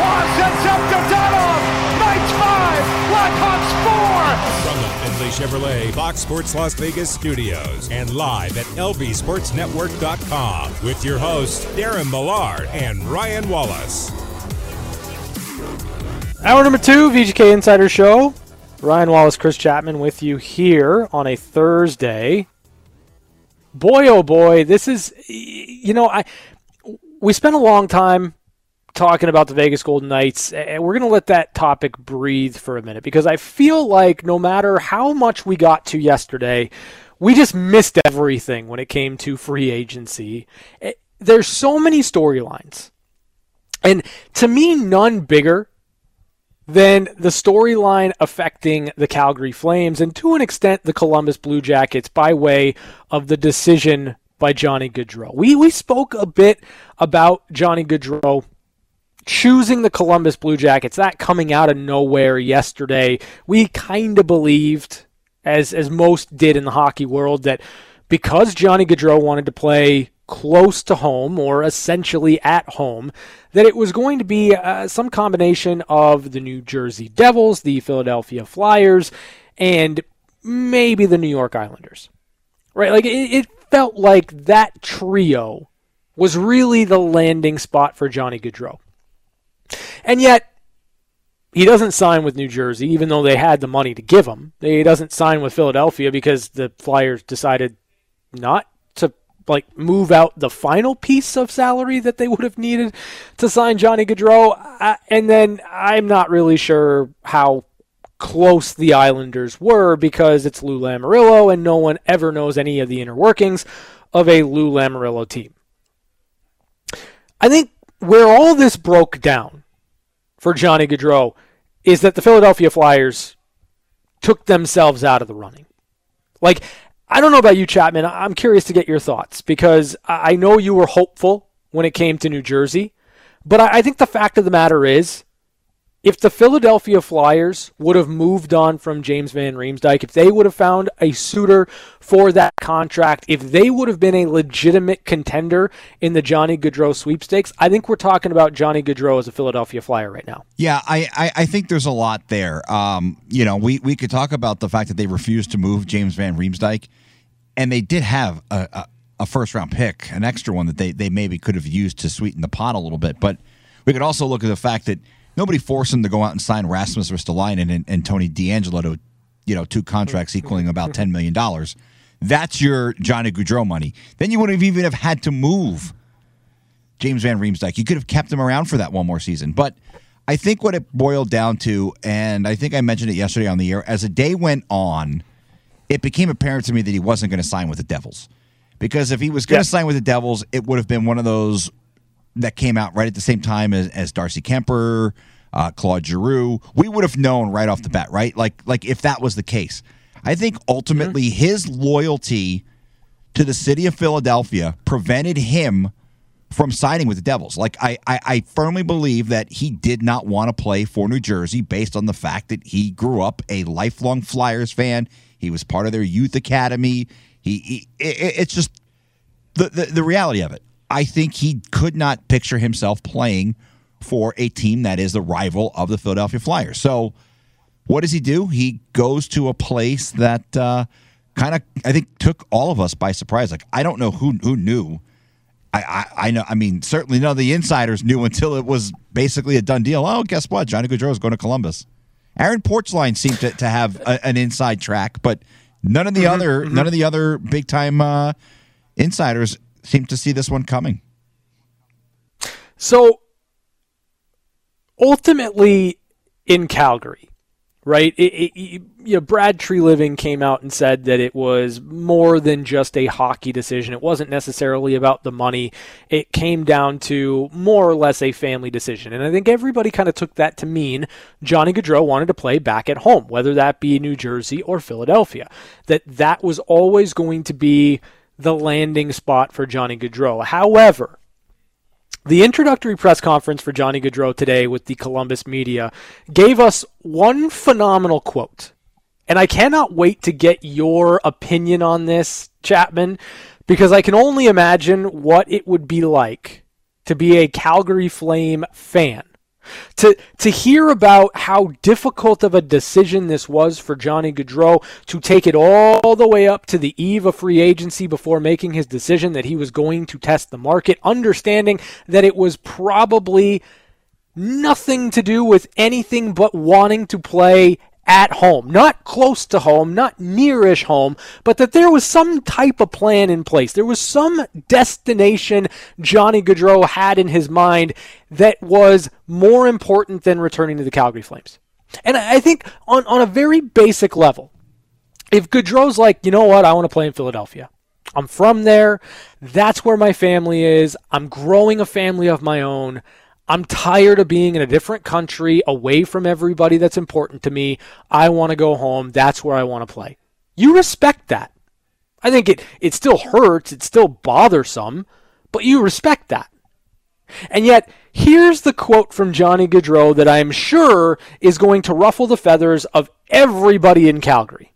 Watt sets up Dadonov. Knights five, Blackhawks four. From the Findlay Chevrolet Fox Sports Las Vegas studios and live at lvsportsnetwork.com with your hosts Darren Millard and Ryan Wallace. Hour number two, VGK Insider Show. Ryan Wallace, Chris Chapman with you here on a Thursday. Boy, oh boy, this is, you know, I we spent a long time talking about the Vegas Golden Knights, and we're going to let that topic breathe for a minute because I feel like no matter how much we got to yesterday, we just missed everything when it came to free agency. There's so many storylines. And to me, none bigger than the storyline affecting the Calgary Flames and to an extent the Columbus Blue Jackets by way of the decision by Johnny Gaudreau. We we spoke a bit about Johnny Gaudreau choosing the Columbus Blue Jackets. That coming out of nowhere yesterday. We kind of believed, as as most did in the hockey world, that because Johnny Gaudreau wanted to play close to home or essentially at home, that it was going to be uh, some combination of the New Jersey Devils, the Philadelphia Flyers, and maybe the New York Islanders. Right? Like it, it felt like that trio was really the landing spot for Johnny Gaudreau. And yet, he doesn't sign with New Jersey, even though they had the money to give him. He doesn't sign with Philadelphia because the Flyers decided not to like move out the final piece of salary that they would have needed to sign Johnny Gaudreau. Uh, and then I'm not really sure how close the Islanders were because it's Lou Lamoriello and no one ever knows any of the inner workings of a Lou Lamoriello team. I think where all this broke down for Johnny Gaudreau is that the Philadelphia Flyers took themselves out of the running. Like, I don't know about you, Chapman. I'm curious to get your thoughts because I know you were hopeful when it came to New Jersey, but I think the fact of the matter is if the Philadelphia Flyers would have moved on from James Van Riemsdyk, if they would have found a suitor for that contract, if they would have been a legitimate contender in the Johnny Gaudreau sweepstakes, I think we're talking about Johnny Gaudreau as a Philadelphia Flyer right now. Yeah, I, I, I think there's a lot there. Um, you know, we, we could talk about the fact that they refused to move James Van Riemsdyk, and they did have a, a, a first round pick, an extra one that they, they maybe could have used to sweeten the pot a little bit. But we could also look at the fact that – nobody forced him to go out and sign Rasmus Ristolainen and, and Tony DeAngelo to, you know, two contracts equaling about $10 million. That's your Johnny Gaudreau money. Then you wouldn't have even have had to move James Van Riemsdyk. You could have kept him around for that one more season. But I think what it boiled down to, and I think I mentioned it yesterday on the air, as the day went on, it became apparent to me that he wasn't going to sign with the Devils. Because if he was going to sign with the Devils, it would have been one of those that came out right at the same time as, as Darcy Kuemper, uh, Claude Giroux. We would have known right off the bat, right? Like like if that was the case. I think ultimately mm-hmm. his loyalty to the city of Philadelphia prevented him from signing with the Devils. Like I, I, I firmly believe that he did not want to play for New Jersey based on the fact that he grew up a lifelong Flyers fan. He was part of their youth academy. He, he it, it's just the, the the reality of it. I think he could not picture himself playing for a team that is the rival of the Philadelphia Flyers. So, what does he do? He goes to a place that uh, kind of, I think, took all of us by surprise. Like, I don't know who who knew. I, I, I know. I mean, certainly none of the insiders knew until it was basically a done deal. Oh, guess what? Johnny Gaudreau is going to Columbus. Aaron Portzline seemed to, to have a, an inside track, but none of the mm-hmm, other mm-hmm. none of the other big time uh, insiders seem to see this one coming. So ultimately, in Calgary, right? It, it, you know, Brad Treliving came out and said that it was more than just a hockey decision. It wasn't necessarily about the money. It came down to more or less a family decision. And I think everybody kind of took that to mean Johnny Gaudreau wanted to play back at home, whether that be New Jersey or Philadelphia. That that was always going to be the landing spot for Johnny Gaudreau. However, the introductory press conference for Johnny Gaudreau today with the Columbus media gave us one phenomenal quote. And I cannot wait to get your opinion on this, Chapman, because I can only imagine what it would be like to be a Calgary Flame fan to to hear about how difficult of a decision this was for Johnny Gaudreau to take it all the way up to the eve of free agency before making his decision that he was going to test the market, understanding that it was probably nothing to do with anything but wanting to play at home, not close to home, not nearish home, but that there was some type of plan in place. There was some destination Johnny Gaudreau had in his mind that was more important than returning to the Calgary Flames. And I think on, on a very basic level, if Gaudreau's like, you know what, I want to play in Philadelphia. I'm from there. That's where my family is. I'm growing a family of my own. I'm tired of being in a different country, away from everybody that's important to me. I want to go home. That's where I want to play. You respect that. I think it, it still hurts, it's still bothersome, but you respect that. And yet, here's the quote from Johnny Gaudreau that I'm sure is going to ruffle the feathers of everybody in Calgary.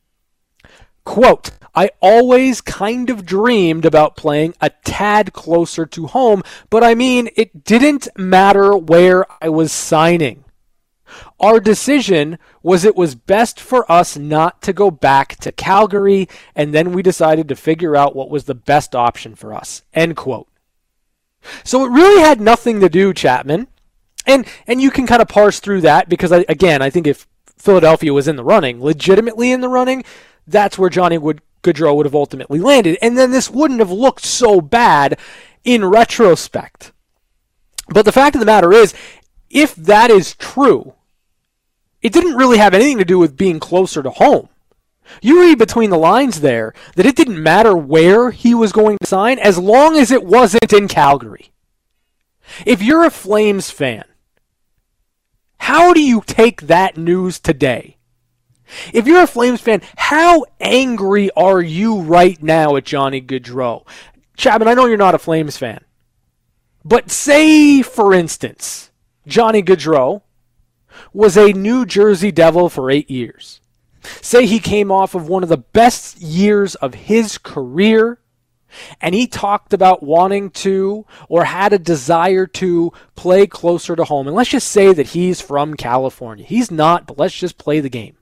Quote, I always kind of dreamed about playing a tad closer to home, but I mean, it didn't matter where I was signing. Our decision was it was best for us not to go back to Calgary, and then we decided to figure out what was the best option for us. End quote. So it really had nothing to do, Chapman. And and you can kind of parse through that because I, again, I think if Philadelphia was in the running, legitimately in the running, that's where Johnny would Gaudreau would have ultimately landed. And then this wouldn't have looked so bad in retrospect. But the fact of the matter is, if that is true, it didn't really have anything to do with being closer to home. You read between the lines there that it didn't matter where he was going to sign as long as it wasn't in Calgary. If you're a Flames fan, how do you take that news today? If you're a Flames fan, how angry are you right now at Johnny Gaudreau? Chapman, I know you're not a Flames fan, but say, for instance, Johnny Gaudreau was a New Jersey Devil for eight years. Say he came off of one of the best years of his career and he talked about wanting to or had a desire to play closer to home. And let's just say that he's from California. He's not, but let's just play the game.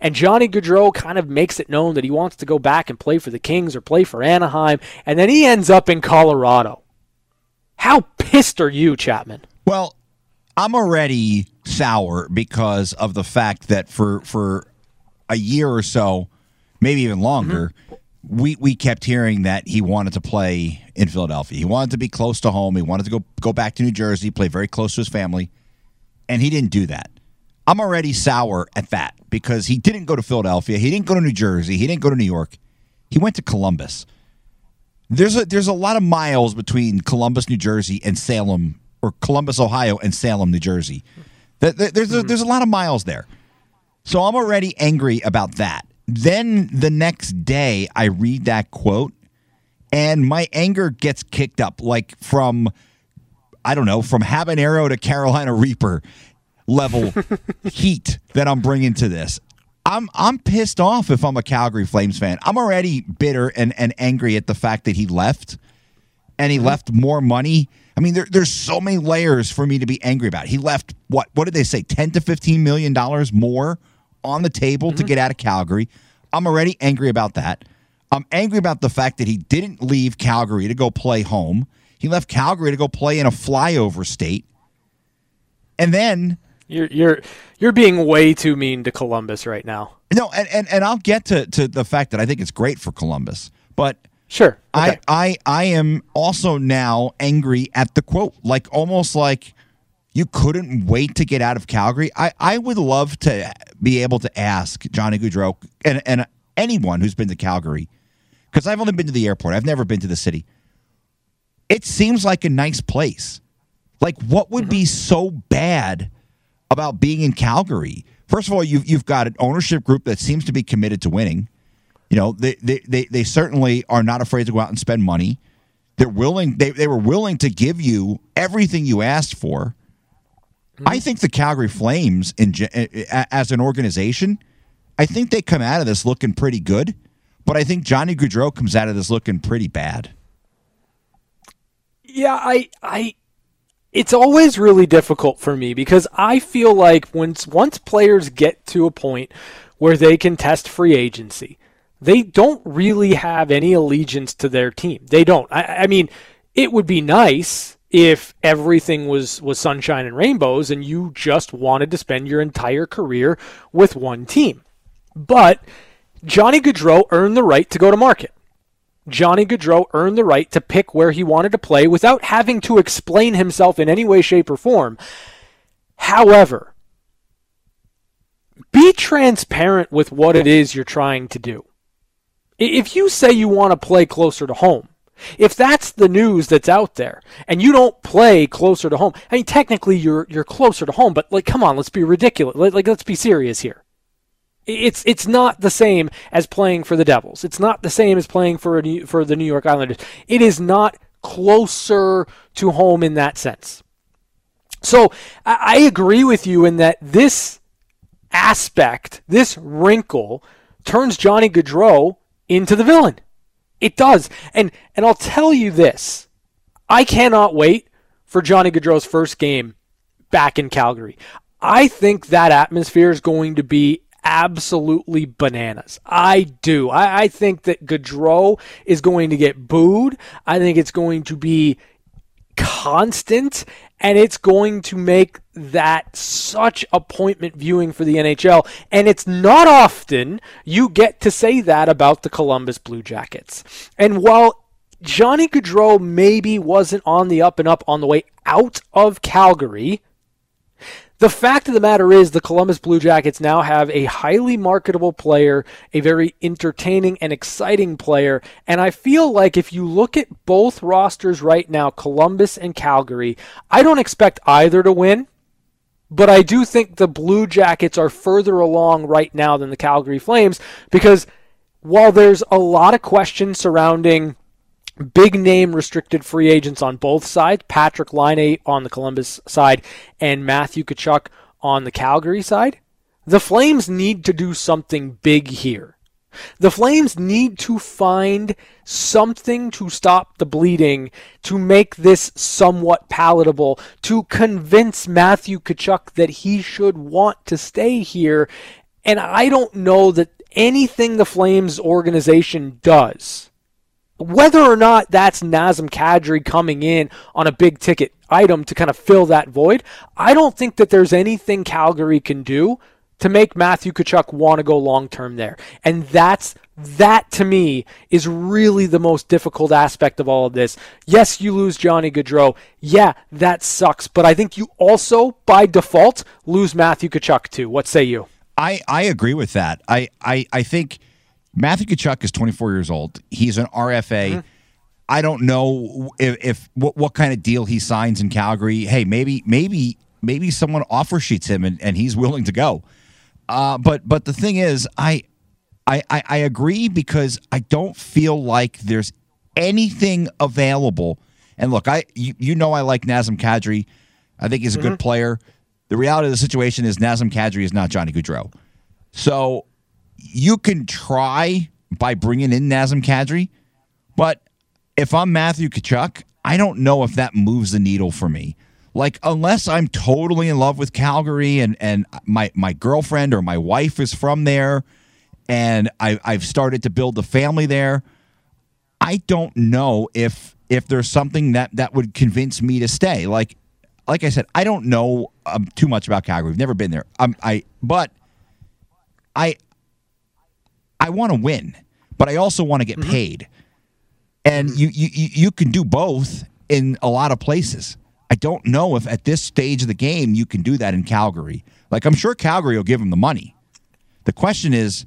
And Johnny Gaudreau kind of makes it known that he wants to go back and play for the Kings or play for Anaheim, and then he ends up in Colorado. How pissed are you, Chapman? Well, I'm already sour because of the fact that for for a year or so, maybe even longer, mm-hmm. we we kept hearing that he wanted to play in Philadelphia. He wanted to be close to home. He wanted to go go back to New Jersey, play very close to his family, and he didn't do that. I'm already sour at that because he didn't go to Philadelphia. He didn't go to New Jersey. He didn't go to New York. He went to Columbus. There's a there's a lot of miles between Columbus, New Jersey, and Salem, or Columbus, Ohio, and Salem, New Jersey. There's a, mm-hmm. there's a lot of miles there. So I'm already angry about that. Then the next day, I read that quote, and my anger gets kicked up like from I don't know, from habanero to Carolina Reaper level heat that I'm bringing to this. I'm I'm pissed off if I'm a Calgary Flames fan. I'm already bitter and, and angry at the fact that he left and he mm-hmm. left more money. I mean, there, there's so many layers for me to be angry about. He left what what did they say? Ten to fifteen million dollars more on the table mm-hmm. to get out of Calgary. I'm already angry about that. I'm angry about the fact that he didn't leave Calgary to go play home. He left Calgary to go play in a flyover state. And then you're you're you're being way too mean to Columbus right now. No, and, and, and I'll get to, to the fact that I think it's great for Columbus. But sure. Okay. I, I I am also now angry at the quote. Like almost like you couldn't wait to get out of Calgary. I, I would love to be able to ask Johnny Gaudreau and, and anyone who's been to Calgary, because I've only been to the airport, I've never been to the city. It seems like a nice place. Like, what would mm-hmm. be so bad about being in Calgary? First of all, you've, you've got an ownership group that seems to be committed to winning. You know, they, they, they, they certainly are not afraid to go out and spend money. They're willing, they, they were willing to give you everything you asked for. Mm-hmm. I think the Calgary Flames, in, eh, eh, as an organization, I think they come out of this looking pretty good, but I think Johnny Gaudreau comes out of this looking pretty bad. Yeah, I, I, it's always really difficult for me because I feel like once once players get to a point where they can test free agency, they don't really have any allegiance to their team. They don't. I, I mean, it would be nice if everything was was sunshine and rainbows and you just wanted to spend your entire career with one team. But Johnny Gaudreau earned the right to go to market. Johnny Gaudreau earned the right to pick where he wanted to play without having to explain himself in any way, shape, or form. However, be transparent with what it is you're trying to do. If you say you want to play closer to home, if that's the news that's out there, and you don't play closer to home, I mean, technically you're you're closer to home, but like, come on, let's be ridiculous. Like, let's be serious here. It's it's not the same as playing for the Devils. It's not the same as playing for a, for the New York Islanders. It is not closer to home in that sense. So I, I agree with you in that this aspect, this wrinkle, turns Johnny Gaudreau into the villain. It does, and and I'll tell you this: I cannot wait for Johnny Gaudreau's first game back in Calgary. I think that atmosphere is going to be absolutely bananas. I do. I, I think that Gaudreau is going to get booed. I think it's going to be constant and it's going to make that such appointment viewing for the NHL. And it's not often you get to say that about the Columbus Blue Jackets. And while Johnny Gaudreau maybe wasn't on the up and up on the way out of Calgary, the fact of the matter is, the Columbus Blue Jackets now have a highly marketable player, a very entertaining and exciting player. And I feel like if you look at both rosters right now, Columbus and Calgary, I don't expect either to win. But I do think the Blue Jackets are further along right now than the Calgary Flames because while there's a lot of questions surrounding big name restricted free agents on both sides Patrik Laine on the Columbus side and Matthew Tkachuk on the Calgary side. The Flames need to do something big here. The Flames need to find something to stop the bleeding, to make this somewhat palatable, to convince Matthew Tkachuk that he should want to stay here. And I don't know that anything the Flames organization does whether or not that's Nazem Kadri coming in on a big ticket item to kind of fill that void, I don't think that there's anything Calgary can do to make Matthew Tkachuk want to go long term there. And that's that to me is really the most difficult aspect of all of this. Yes, you lose Johnny Gaudreau. Yeah, that sucks. But I think you also, by default, lose Matthew Tkachuk too. What say you? I, I agree with that. I, I, I think – Matthew Tkachuk is 24 years old. He's an RFA. Mm-hmm. I don't know if, if what, what, kind of deal he signs in Calgary. Hey, maybe maybe maybe someone offer sheets him and, and he's willing to go. Uh, but but the thing is, I, I I agree because I don't feel like there's anything available. And look, I you, you know I like Nazem Kadri. I think he's a mm-hmm. good player. The reality of the situation is Nazem Kadri is not Johnny Gaudreau. So you can try by bringing in Nazem Kadri, but if I'm Matthew Tkachuk, I don't know if that moves the needle for me. Like unless I'm totally in love with Calgary and and my my girlfriend or my wife is from there, and I, I've started to build a family there. I don't know if if there's something that that would convince me to stay. Like like I said, I don't know um, too much about Calgary. We've never been there. Um, I but I I want to win, but I also want to get mm-hmm. paid. And you, you you can do both in a lot of places. I don't know if at this stage of the game you can do that in Calgary. Like I'm sure Calgary will give him the money. The question is,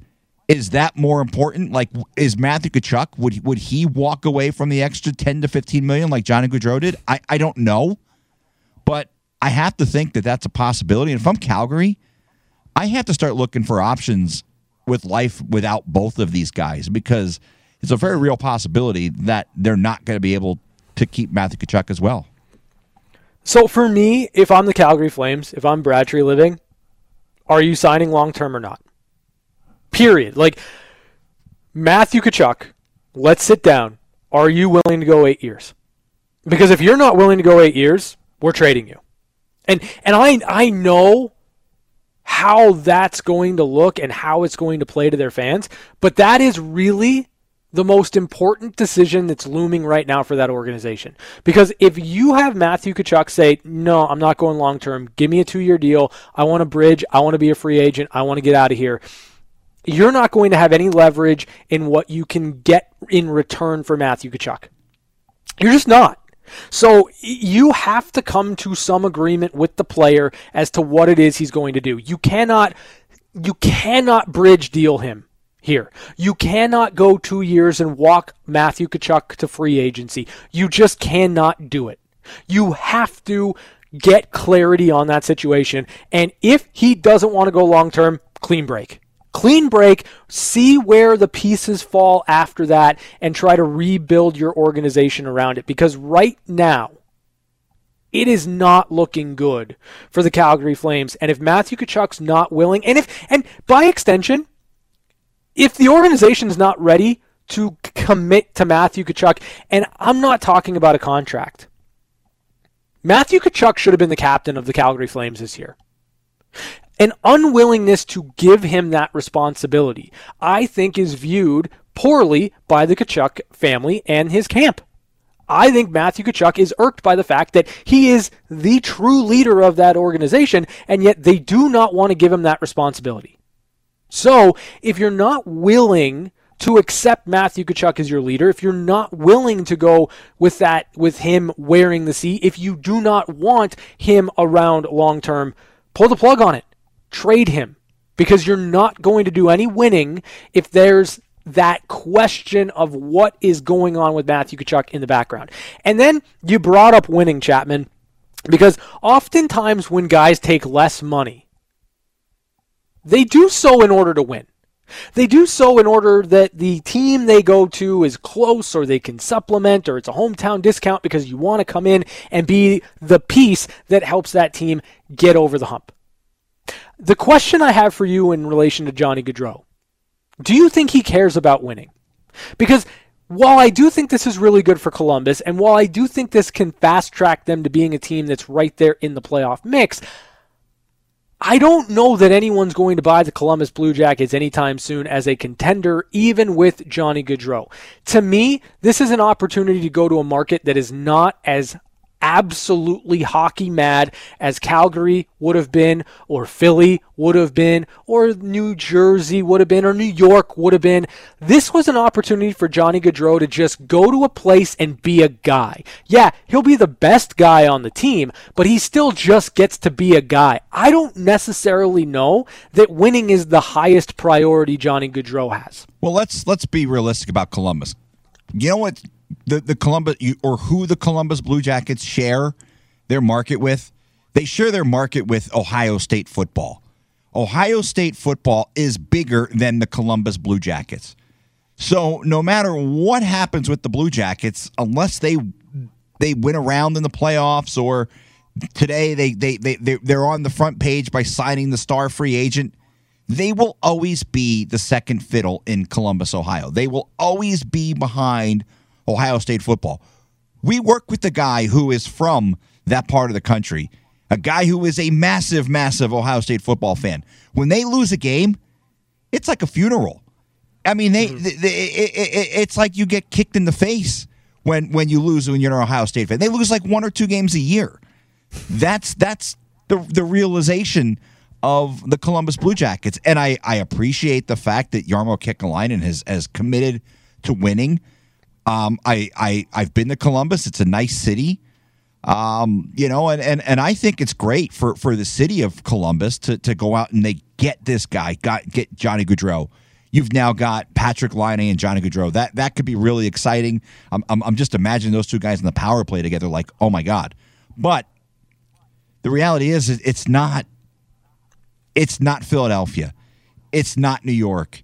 is that more important? Like, is Matthew Tkachuk would would he walk away from the extra ten to fifteen million like Johnny Gaudreau did? I I don't know, but I have to think that that's a possibility. And if I'm Calgary, I have to start looking for options with life without both of these guys because it's a very real possibility that they're not going to be able to keep Matthew Tkachuk as well. So for me, if I'm the Calgary Flames, if I'm Brad Living, are you signing long term or not? Period. Like Matthew Tkachuk, let's sit down. Are you willing to go eight years? Because if you're not willing to go eight years, we're trading you. And and I I know how that's going to look and how it's going to play to their fans, but that is really the most important decision that's looming right now for that organization. Because if you have Matthew Tkachuk say, no, I'm not going long term, give me a two year deal, I want to bridge, I want to be a free agent, I want to get out of here, you're not going to have any leverage in what you can get in return for Matthew Tkachuk. You're just not. So you have to come to some agreement with the player as to what it is he's going to do. You cannot you cannot bridge deal him here. You cannot go two years and walk Matthew Tkachuk to free agency. You just cannot do it. You have to get clarity on that situation. And if he doesn't want to go long term, clean break. Clean break, see where the pieces fall after that, and try to rebuild your organization around it. Because right now, it is not looking good for the Calgary Flames. And if Matthew Tkachuk's not willing, and if and by extension, if the organization is not ready to commit to Matthew Tkachuk, and I'm not talking about a contract, Matthew Tkachuk should have been the captain of the Calgary Flames this year. An unwillingness to give him that responsibility, I think, is viewed poorly by the Tkachuk family and his camp. I think Matthew Tkachuk is irked by the fact that he is the true leader of that organization, and yet they do not want to give him that responsibility. So if you're not willing to accept Matthew Tkachuk as your leader, if you're not willing to go with that, with him wearing the C, if you do not want him around long term, pull the plug on it. Trade him because you're not going to do any winning if there's that question of what is going on with Matthew Tkachuk in the background. And then you brought up winning, Chapman, because oftentimes when guys take less money, they do so in order to win. They do so in order that the team they go to is close or they can supplement or it's a hometown discount because you want to come in and be the piece that helps that team get over the hump. The question I have for you in relation to Johnny Gaudreau do you think he cares about winning? Because while I do think this is really good for Columbus, and while I do think this can fast track them to being a team that's right there in the playoff mix, I don't know that anyone's going to buy the Columbus Blue Jackets anytime soon as a contender, even with Johnny Gaudreau. To me, this is an opportunity to go to a market that is not as absolutely hockey mad as Calgary would have been, or Philly would have been, or New Jersey would have been, or New York would have been. This was an opportunity for Johnny Gaudreau to just go to a place and be a guy. Yeah, he'll be the best guy on the team, but he still just gets to be a guy. I don't necessarily know that winning is the highest priority Johnny Gaudreau has. Well, let's let's be realistic about Columbus. You know what the the Columbus or who the Columbus Blue Jackets share their market with? They share their market with Ohio State football. Ohio State football is bigger than the Columbus Blue Jackets. So no matter what happens with the Blue Jackets, unless they they win around in the playoffs or today they they they they're on the front page by signing the star free agent, they will always be the second fiddle in Columbus, Ohio. They will always be behind Ohio State football. We work with the guy who is from that part of the country, a guy who is a massive, massive Ohio State football fan. When they lose a game, it's like a funeral. I mean, they, mm-hmm. they, they it, it, it's like you get kicked in the face when when you lose when you're an Ohio State fan. They lose like one or two games a year. That's that's the the realization of the Columbus Blue Jackets, and I I appreciate the fact that Jarmo Kekalainen has has committed to winning. Um, I, I, I've been to Columbus. It's a nice city. Um, you know, and, and and I think it's great for for the city of Columbus to to go out and they get this guy, got get Johnny Gaudreau. You've now got Patrik Laine and Johnny Gaudreau. That that could be really exciting. I'm, I'm I'm just imagining those two guys in the power play together, like oh my god. But the reality is, it's not. It's not Philadelphia. It's not New York.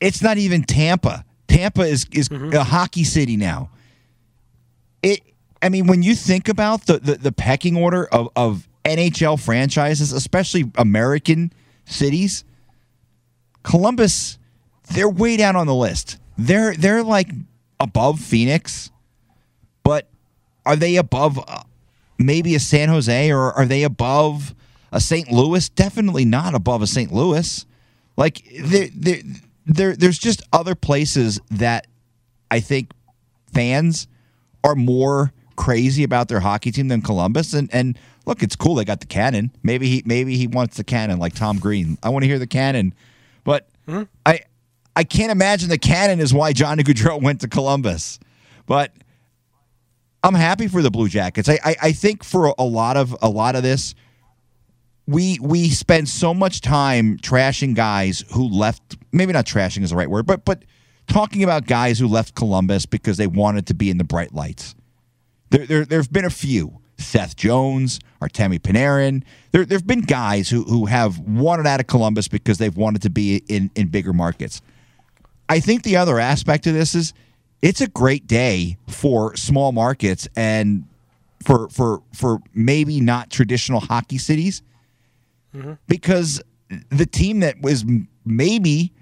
It's not even Tampa. Tampa is is mm-hmm. a hockey city now. It. I mean, when you think about the the, the pecking order of, of NHL franchises, especially American cities, Columbus, they're way down on the list. They're they're like above Phoenix, but are they above uh, maybe a San Jose or are they above a St. Louis? Definitely not above a St. Louis. Like there, there, there, there's just other places that I think fans are more crazy about their hockey team than Columbus. And and look, it's cool they got the cannon. Maybe he maybe he wants the cannon like Tom Green. I want to hear the cannon, but hmm? I I can't imagine the cannon is why Johnny Gaudreau went to Columbus. But I'm happy for the Blue Jackets. I, I, I think for a lot of a lot of this, we we spend so much time trashing guys who left. Maybe not trashing is the right word, but but talking about guys who left Columbus because they wanted to be in the bright lights. There there there've been a few. Seth Jones, Artemi Panarin. There there've been guys who who have wanted out of Columbus because they've wanted to be in in bigger markets. I think the other aspect of this is it's a great day for small markets and for for for maybe not traditional hockey cities mm-hmm. because the team that was maybe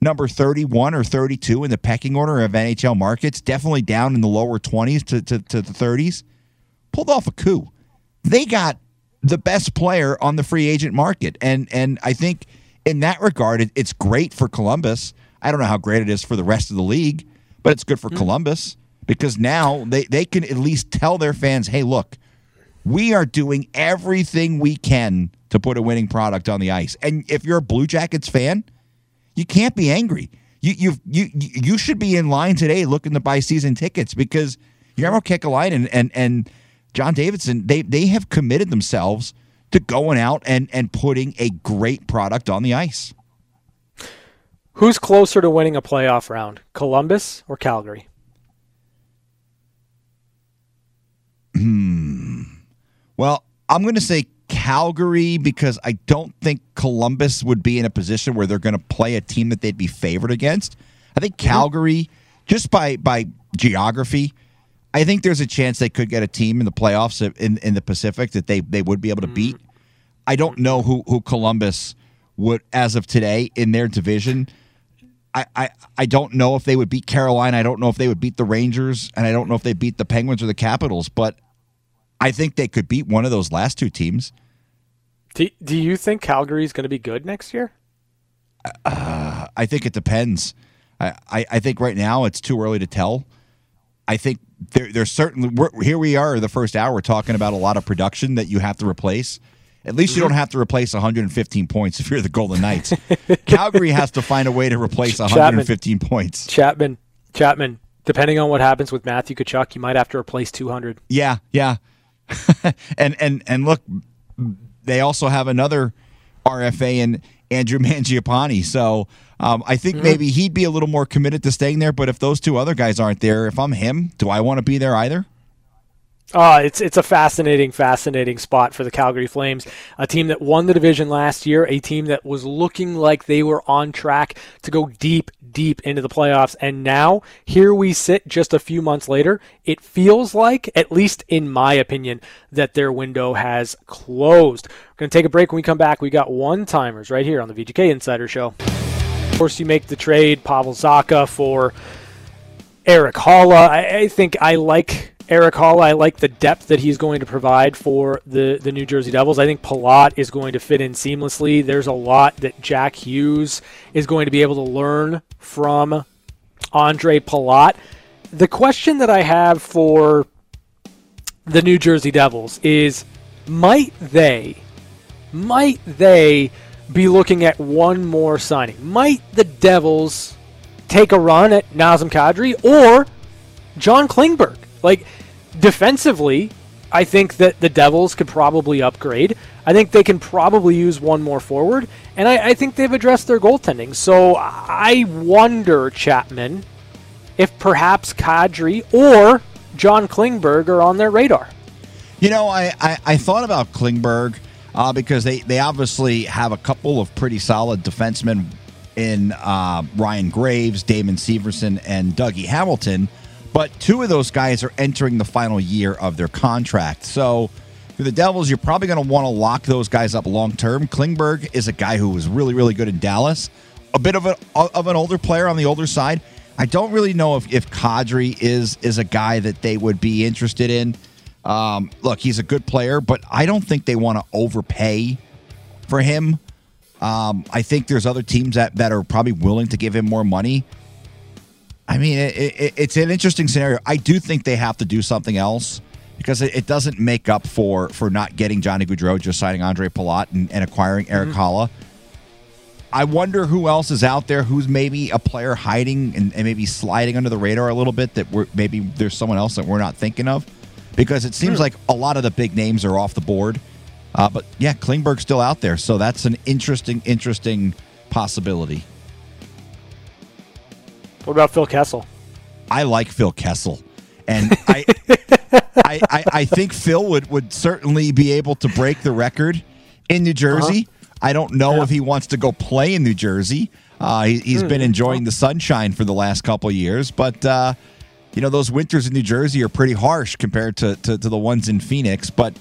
number 31 or 32 in the pecking order of NHL markets, definitely down in the lower 20s to, to, to the 30s, pulled off a coup. They got the best player on the free agent market. And and I think in that regard, it, it's great for Columbus. I don't know how great it is for the rest of the league, but it's good for mm-hmm. Columbus because now they, they can at least tell their fans, hey, look, we are doing everything we can to put a winning product on the ice. And if you're a Blue Jackets fan, you can't be angry. You you you you should be in line today looking to buy season tickets because Jarmo Kekalainen and, and and John Davidson they they have committed themselves to going out and and putting a great product on the ice. Who's closer to winning a playoff round, Columbus or Calgary? Hmm. Well, I'm going to say Calgary because I don't think Columbus would be in a position where they're going to play a team that they'd be favored against. I think mm-hmm. Calgary, just by by geography, I think there's a chance they could get a team in the playoffs in in the Pacific that they they would be able to beat. I don't know who who Columbus would as of today in their division. I, I, I don't know if they would beat Carolina. I don't know if they would beat the Rangers, and I don't know if they beat the Penguins or the Capitals. But I think they could beat one of those last two teams. Do, do you think Calgary is going to be good next year? Uh, I think it depends. I, I, I, think right now it's too early to tell. I think there, there's certainly here we are the first hour talking about a lot of production that you have to replace. At least you don't have to replace 115 points if you're the Golden Knights. Calgary has to find a way to replace 115 Chapman, points. Chapman, Chapman. Depending on what happens with Matthew Tkachuk, you might have to replace 200. Yeah, yeah. and and and look, they also have another RFA in Andrew Mangiapane. So um, I think mm-hmm. maybe he'd be a little more committed to staying there. But if those two other guys aren't there, if I'm him, do I want to be there either? Uh, it's it's a fascinating, fascinating spot for the Calgary Flames, a team that won the division last year, a team that was looking like they were on track to go deep, deep into the playoffs, and now here we sit just a few months later. It feels like, at least in my opinion, that their window has closed. We're gonna take a break. When we come back, we got one timers right here on the VGK Insider Show. Of course, you make the trade, Pavel Zacha for Erik Haula. I, I think I like Erik Haula, I like the depth that he's going to provide for the, the New Jersey Devils. I think Palat is going to fit in seamlessly. There's a lot that Jack Hughes is going to be able to learn from Ondrej Palat. The question that I have for the New Jersey Devils is might they might they be looking at one more signing? Might the Devils take a run at Nazem Kadri or John Klingberg? Like defensively, I think that the Devils could probably upgrade. I think they can probably use one more forward, and I, I think they've addressed their goaltending. So I wonder, Chapman, if perhaps Kadri or John Klingberg are on their radar. You know, I, I, I thought about Klingberg uh, because they, they obviously have a couple of pretty solid defensemen in uh, Ryan Graves, Damon Severson, and Dougie Hamilton. But two of those guys are entering the final year of their contract. So for the Devils, you're probably going to want to lock those guys up long term. Klingberg is a guy who was really, really good in Dallas. A bit of, a, of an older player on the older side. I don't really know if, if Kadri is is a guy that they would be interested in. Um, look, he's a good player, but I don't think they want to overpay for him. Um, I think there's other teams that, that are probably willing to give him more money. I mean, it, it, it's an interesting scenario. I do think they have to do something else because it, it doesn't make up for for not getting Johnny Gaudreau, just signing Ondrej Palat and, and acquiring Erik mm-hmm. Haula. I wonder who else is out there who's maybe a player hiding and, and maybe sliding under the radar a little bit that we're, maybe there's someone else that we're not thinking of because it seems hmm. like a lot of the big names are off the board. Uh, but yeah, Klingberg's still out there, so that's an interesting, interesting possibility. What about Phil Kessel? I like Phil Kessel, and I, I, I, I, think Phil would, would certainly be able to break the record in New Jersey. Uh-huh. I don't know yeah. if he wants to go play in New Jersey. Uh, he, has mm, been enjoying the sunshine for the last couple years, but uh, you know those winters in New Jersey are pretty harsh compared to, to, to the ones in Phoenix. But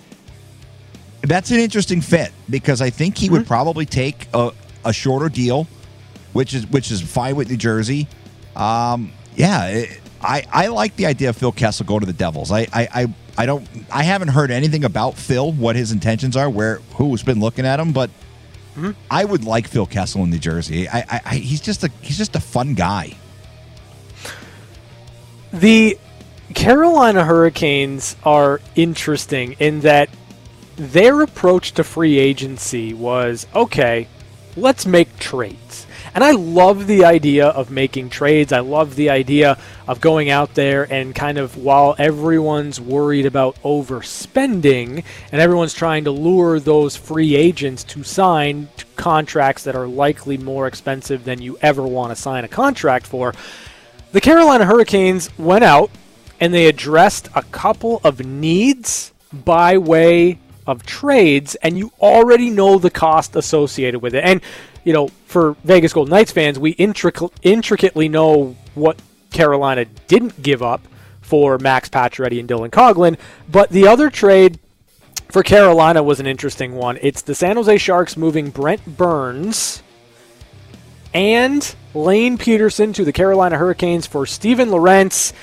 that's an interesting fit because I think he mm-hmm. would probably take a, a shorter deal, which is which is fine with New Jersey. Um, yeah, it, I I like the idea of Phil Kessel going to the Devils. I, I I I don't I haven't heard anything about Phil, what his intentions are, where who's been looking at him, but mm-hmm. I would like Phil Kessel in New Jersey. I, I, I he's just a he's just a fun guy. The Carolina Hurricanes are interesting in that their approach to free agency was okay, let's make trades. And I love the idea of making trades. I love the idea of going out there and kind of while everyone's worried about overspending and everyone's trying to lure those free agents to sign contracts that are likely more expensive than you ever want to sign a contract for, the Carolina Hurricanes went out and they addressed a couple of needs by way of trades, and you already know the cost associated with it. And, you know, for Vegas Golden Knights fans, we intric- intricately know what Carolina didn't give up for Max Pacioretty and Dylan Coghlan. But the other trade for Carolina was an interesting one. It's the San Jose Sharks moving Brent Burns and Lane Pederson to the Carolina Hurricanes for Steven Lorentz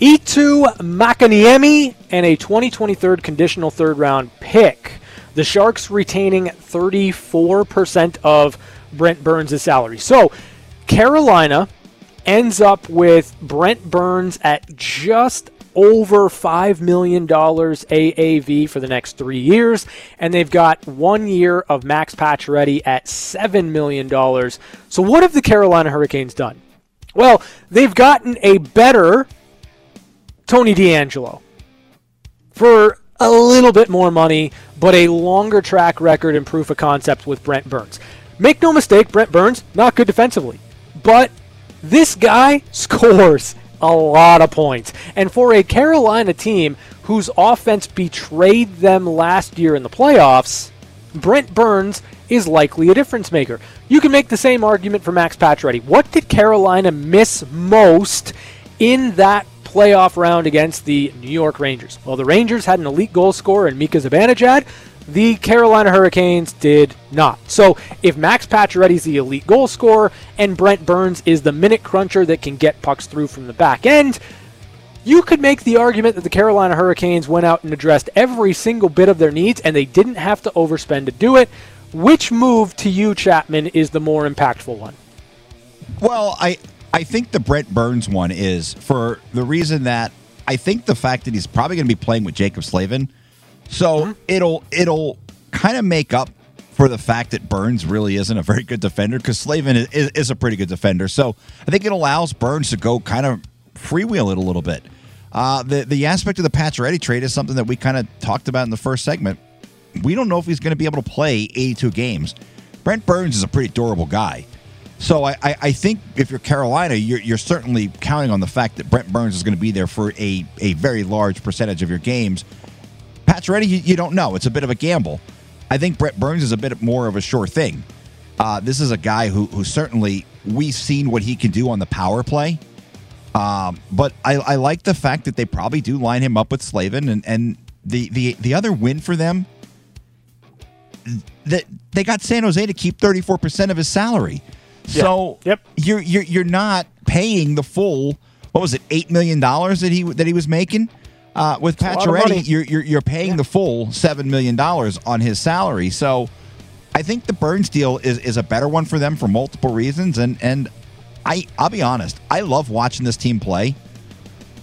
Eetu Makiniemi and a 2023 conditional third round pick. The Sharks retaining 34% of Brent Burns' salary. So Carolina ends up with Brent Burns at just over $5 million AAV for the next three years. And they've got one year of Max Pacioretty at $7 million. So, what have the Carolina Hurricanes done? Well, they've gotten a better Tony DeAngelo. for a little bit more money, but a longer track record and proof of concept with Brent Burns. Make no mistake, Brent Burns, not good defensively, but this guy scores a lot of points. And for a Carolina team whose offense betrayed them last year in the playoffs, Brent Burns is likely a difference maker. You can make the same argument for Max Pacioretty. What did Carolina miss most in that playoff round against the New York Rangers. Well, the Rangers had an elite goal scorer in Mika Zibanejad. The Carolina Hurricanes did not. So if Max is the elite goal scorer and Brent Burns is the minute cruncher that can get pucks through from the back end, you could make the argument that the Carolina Hurricanes went out and addressed every single bit of their needs and they didn't have to overspend to do it. Which move to you, Chapman, is the more impactful one? Well, I I think the Brent Burns one is for the reason that I think the fact that he's probably going to be playing with Jaccob Slavin, so mm-hmm. it'll it'll kind of make up for the fact that Burns really isn't a very good defender because Slavin is, is, a pretty good defender. So I think it allows Burns to go kind of freewheel it a little bit. Uh, the the aspect of the Pacioretty trade is something that we kind of talked about in the first segment. We don't know if he's going to be able to play 82 games. Brent Burns is a pretty durable guy. So I, I, I think if you're Carolina, you're, you're certainly counting on the fact that Brent Burns is going to be there for a, a very large percentage of your games. Pacioretty, you, you don't know. It's a bit of a gamble. I think Brent Burns is a bit more of a sure thing. Uh, this is a guy who, who certainly we've seen what he can do on the power play. Um, but I, I like the fact that they probably do line him up with Slavin, and, and the, the the other win for them that they got San Jose to keep 34% of his salary. So Yep. you're you're you're not paying the full what was it eight million dollars that he that he was making uh, with. Pacioretty. You're you're you're paying the full seven million dollars on his salary. So I think the Burns deal is is a better one for them for multiple reasons. And and I I'll be honest, I love watching this team play.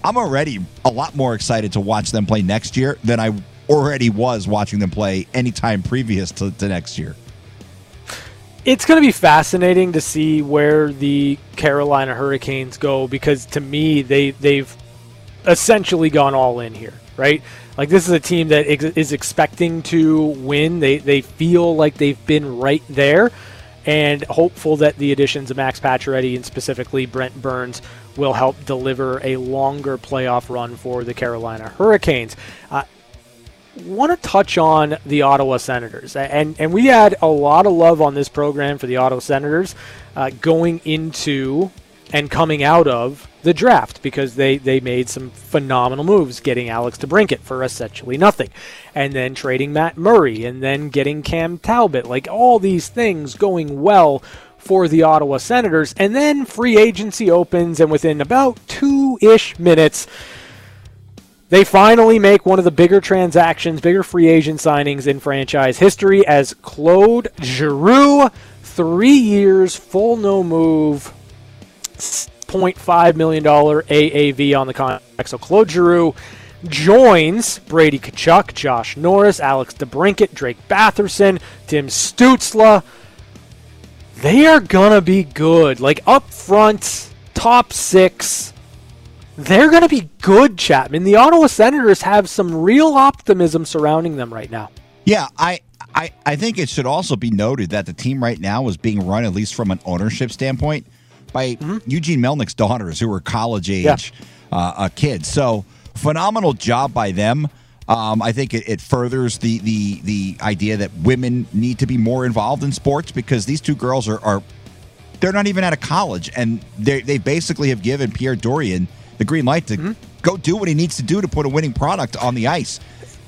I'm already a lot more excited to watch them play next year than I already was watching them play anytime previous to, to next year. It's going to be fascinating to see where the Carolina Hurricanes go because to me they they've essentially gone all in here, right? Like this is a team that is expecting to win. They they feel like they've been right there, and hopeful that the additions of Max Pacioretty and specifically Brent Burns will help deliver a longer playoff run for the Carolina Hurricanes. Uh, want to touch on the Ottawa Senators, and and we had a lot of love on this program for the Ottawa Senators uh, going into and coming out of the draft because they they made some phenomenal moves, getting Alex DeBrincat for essentially nothing, and then trading Matt Murray, and then getting Cam Talbot, like all these things going well for the Ottawa Senators, and then free agency opens, and within about two ish minutes. They finally make one of the bigger transactions, bigger free agent signings in franchise history as Claude Giroux, three years, full no move, $0.5 million AAV on the contract. So Claude Giroux joins Brady Tkachuk, Josh Norris, Alex DeBrincat, Drake Batherson, Tim Stützle. They are going to be good. Like up front, top six they're going to be good, Chapman. The Ottawa Senators have some real optimism surrounding them right now. Yeah, I, I, I think it should also be noted that the team right now is being run, at least from an ownership standpoint, by Eugene Melnyk's daughters, who are college age Mm-hmm. Yeah. uh, uh, kids. So phenomenal job by them. Um, I think it, it furthers the, the the idea that women need to be more involved in sports because these two girls are, are they're not even out of college, and they they basically have given Pierre Dorion the green light to Mm-hmm. go do what he needs to do to put a winning product on the ice.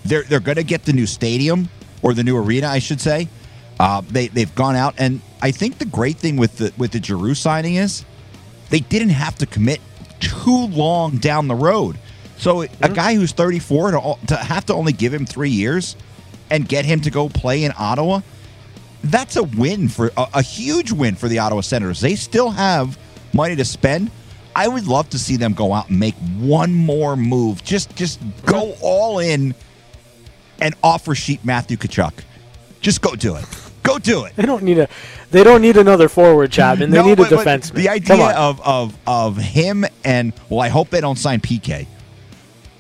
They're they're going to get the new stadium or the new arena, I should say. Uh, they they've gone out, and I think the great thing with the with the Giroux signing is they didn't have to commit too long down the road. So a guy who's 34 to, to have to only give him three years and get him to go play in Ottawa, that's a win for a, a huge win for the Ottawa Senators. They still have money to spend. I would love to see them go out and make one more move. Just just go all in and offer sheet Matthew Tkachuk. Just go do it. Go do it. They don't need a they don't need another forward, Chapman. They No, need but- a defenseman. The idea of, of of him and well, I hope they don't sign PK.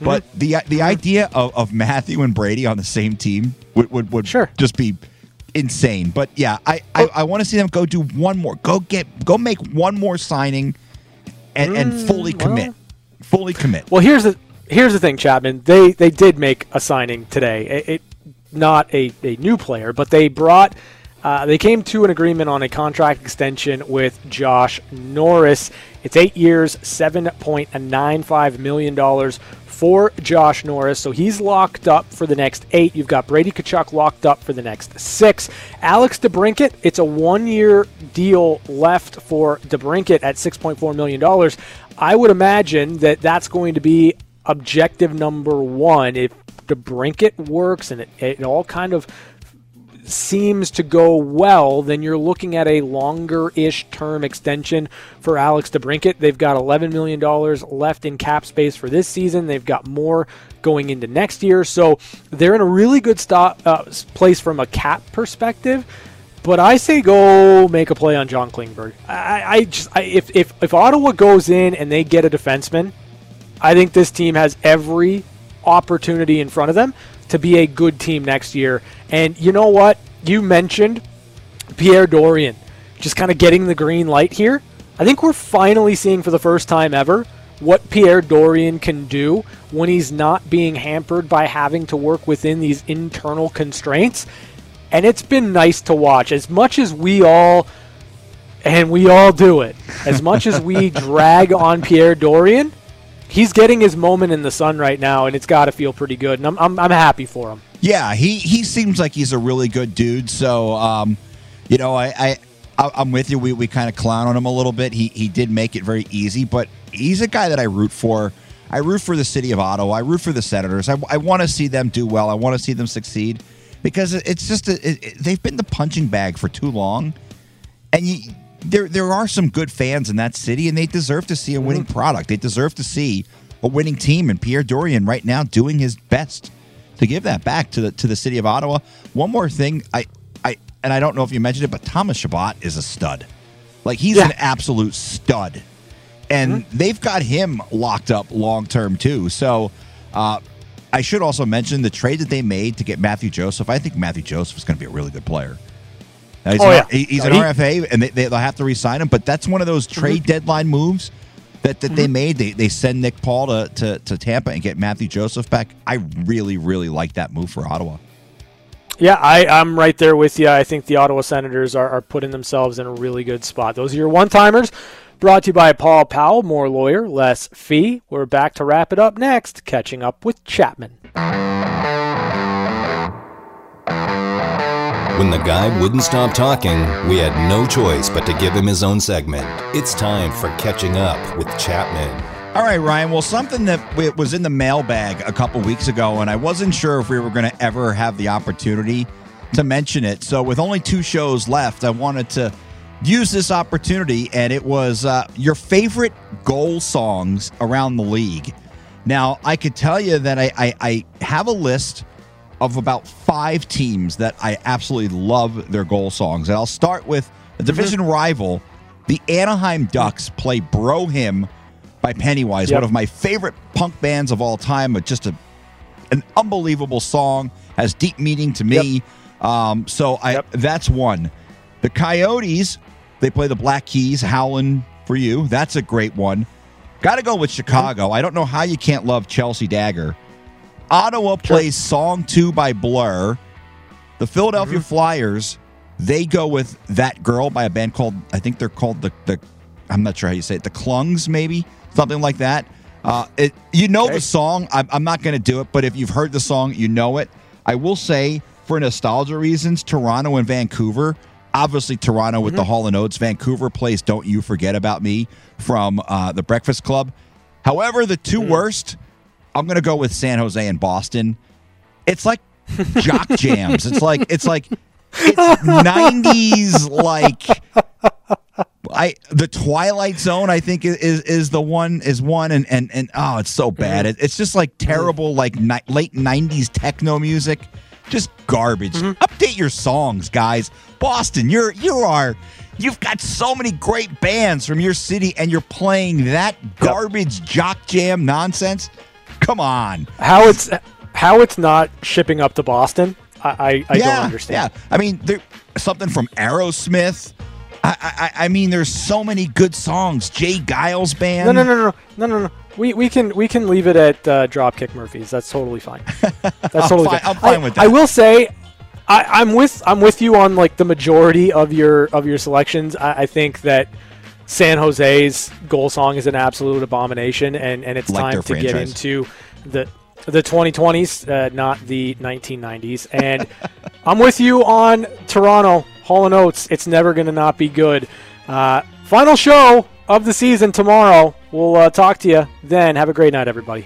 But Mm-hmm. the the idea of, of Matthew and Brady on the same team would would, would Sure. just be insane. But yeah, I, I, I want to see them go do one more. Go get go make one more signing and, and fully Mm, well- commit. Fully commit. Well, here's the here's the thing, Chapman. They they did make a signing today. It, it not a, a new player, but they brought uh, they came to an agreement on a contract extension with Josh Norris. It's eight years, seven point nine five million dollars for Josh Norris. So he's locked up for the next eight. You've got Brady Tkachuk locked up for the next six. Alex DeBrincat, it's a one-year deal left for DeBrincat at six point four million dollars. I would imagine that that's going to be objective number one. If DeBrincat works and it, it all kind of seems to go well, then you're looking at a longer-ish term extension for Alex DeBrincat. They've got $11 million left in cap space for this season. They've got more going into next year, so they're in a really good stop, uh, place from a cap perspective. But I say go make a play on John Klingberg. I, I just I, if, if if Ottawa goes in and they get a defenseman, I think this team has every opportunity in front of them to be a good team next year. And you know what? You mentioned Pierre Dorion just kind of getting the green light here. I think we're finally seeing for the first time ever what Pierre Dorion can do when he's not being hampered by having to work within these internal constraints. And it's been nice to watch. As much as we all, and we all do it, as much as we drag on Pierre Dorion, he's getting his moment in the sun right now, and it's got to feel pretty good. And I'm, I'm, I'm happy for him. Yeah, he, he seems like he's a really good dude. So, um, you know, I, I I'm with you. We, we kind of clown on him a little bit. He he did make it very easy, but he's a guy that I root for. I root for the city of Ottawa. I root for the Senators. I, I want to see them do well. I want to see them succeed because it's just a, it, it, they've been the punching bag for too long, and you, there there are some good fans in that city, and they deserve to see a winning mm-hmm. product. They deserve to see a winning team, and Pierre Dorion right now doing his best to give that back to the to the city of Ottawa. One more thing, I I and I don't know if you mentioned it, but Thomas Chabot is a stud. Like he's yeah. an absolute stud, and mm-hmm. they've got him locked up long term too. So. Uh, I should also mention the trade that they made to get Matthew Joseph. I think Matthew Joseph is going to be a really good player. He's oh, an, yeah. he's an he, RFA, and they, they'll have to re-sign him. But that's one of those mm-hmm. trade mm-hmm. deadline moves that, that mm-hmm. they made. They, they send Nick Paul to, to, to Tampa and get Matthew Joseph back. I really, really like that move for Ottawa. Yeah, I, I'm right there with you. I think the Ottawa Senators are, are putting themselves in a really good spot. Those are your one timers. Brought to you by Paul Powell, more lawyer, less fee. We're back to wrap it up next, catching up with Chapman. When the guy wouldn't stop talking, we had no choice but to give him his own segment. It's time for Catching Up with Chapman. All right, Ryan. Well, something that was in the mailbag a couple weeks ago, and I wasn't sure if we were going to ever have the opportunity to mention it. So, with only two shows left, I wanted to use this opportunity, and it was uh, your favorite goal songs around the league. Now, I could tell you that I, I, I have a list of about five teams that I absolutely love their goal songs. And I'll start with a division mm-hmm. rival. The Anaheim Ducks play Bro Hymn by Pennywise, yep. one of my favorite punk bands of all time, but just a an unbelievable song, has deep meaning to me. Yep. Um, so I yep. that's one. The Coyotes, they play the Black Keys, Howlin' for You. That's a great one. Got to go with Chicago. Mm-hmm. I don't know how you can't love Chelsea Dagger. Ottawa plays Song 2 by Blur. The Philadelphia mm-hmm. Flyers, they go with That Girl by a band called, I think they're called the, the I'm not sure how you say it, the Klungs, maybe? something like that. Uh, it, you know okay. the song. I'm, I'm not going to do it, but if you've heard the song, you know it. I will say, for nostalgia reasons, Toronto and Vancouver. Obviously, Toronto with mm-hmm. the Hall and Oates. Vancouver plays "Don't You Forget About Me" from uh, the Breakfast Club. However, the 2 mm-hmm. worst, I'm going to go with San Jose and Boston. It's like jock jams. It's like it's like it's 90s like I the Twilight Zone I think is is the one is one and and and oh it's so bad mm-hmm. it, it's just like terrible like ni- late '90s techno music just garbage. Mm-hmm. Update your songs, guys. Boston, you're you are you've got so many great bands from your city and you're playing that garbage yep. jock jam nonsense. Come on, how it's how it's not shipping up to Boston. I I, I yeah, don't understand. Yeah, I mean there something from Aerosmith I, I, I mean, there's so many good songs. J. Geils band. No, no, no, no, no, no, no. We, we can we can leave it at uh, Dropkick Murphys. That's totally fine. That's totally fine. I'm fine I, with that. I will say, I, am with I'm with you on like the majority of your of your selections. I, I, think that San Jose's goal song is an absolute abomination, and, and it's like time to franchise. get into the the 2020s, uh, not the 1990s. And I'm with you on Toronto. Hall and Oates, it's never going to not be good. Uh, final show of the season tomorrow. We'll uh, talk to you then. Have a great night, everybody.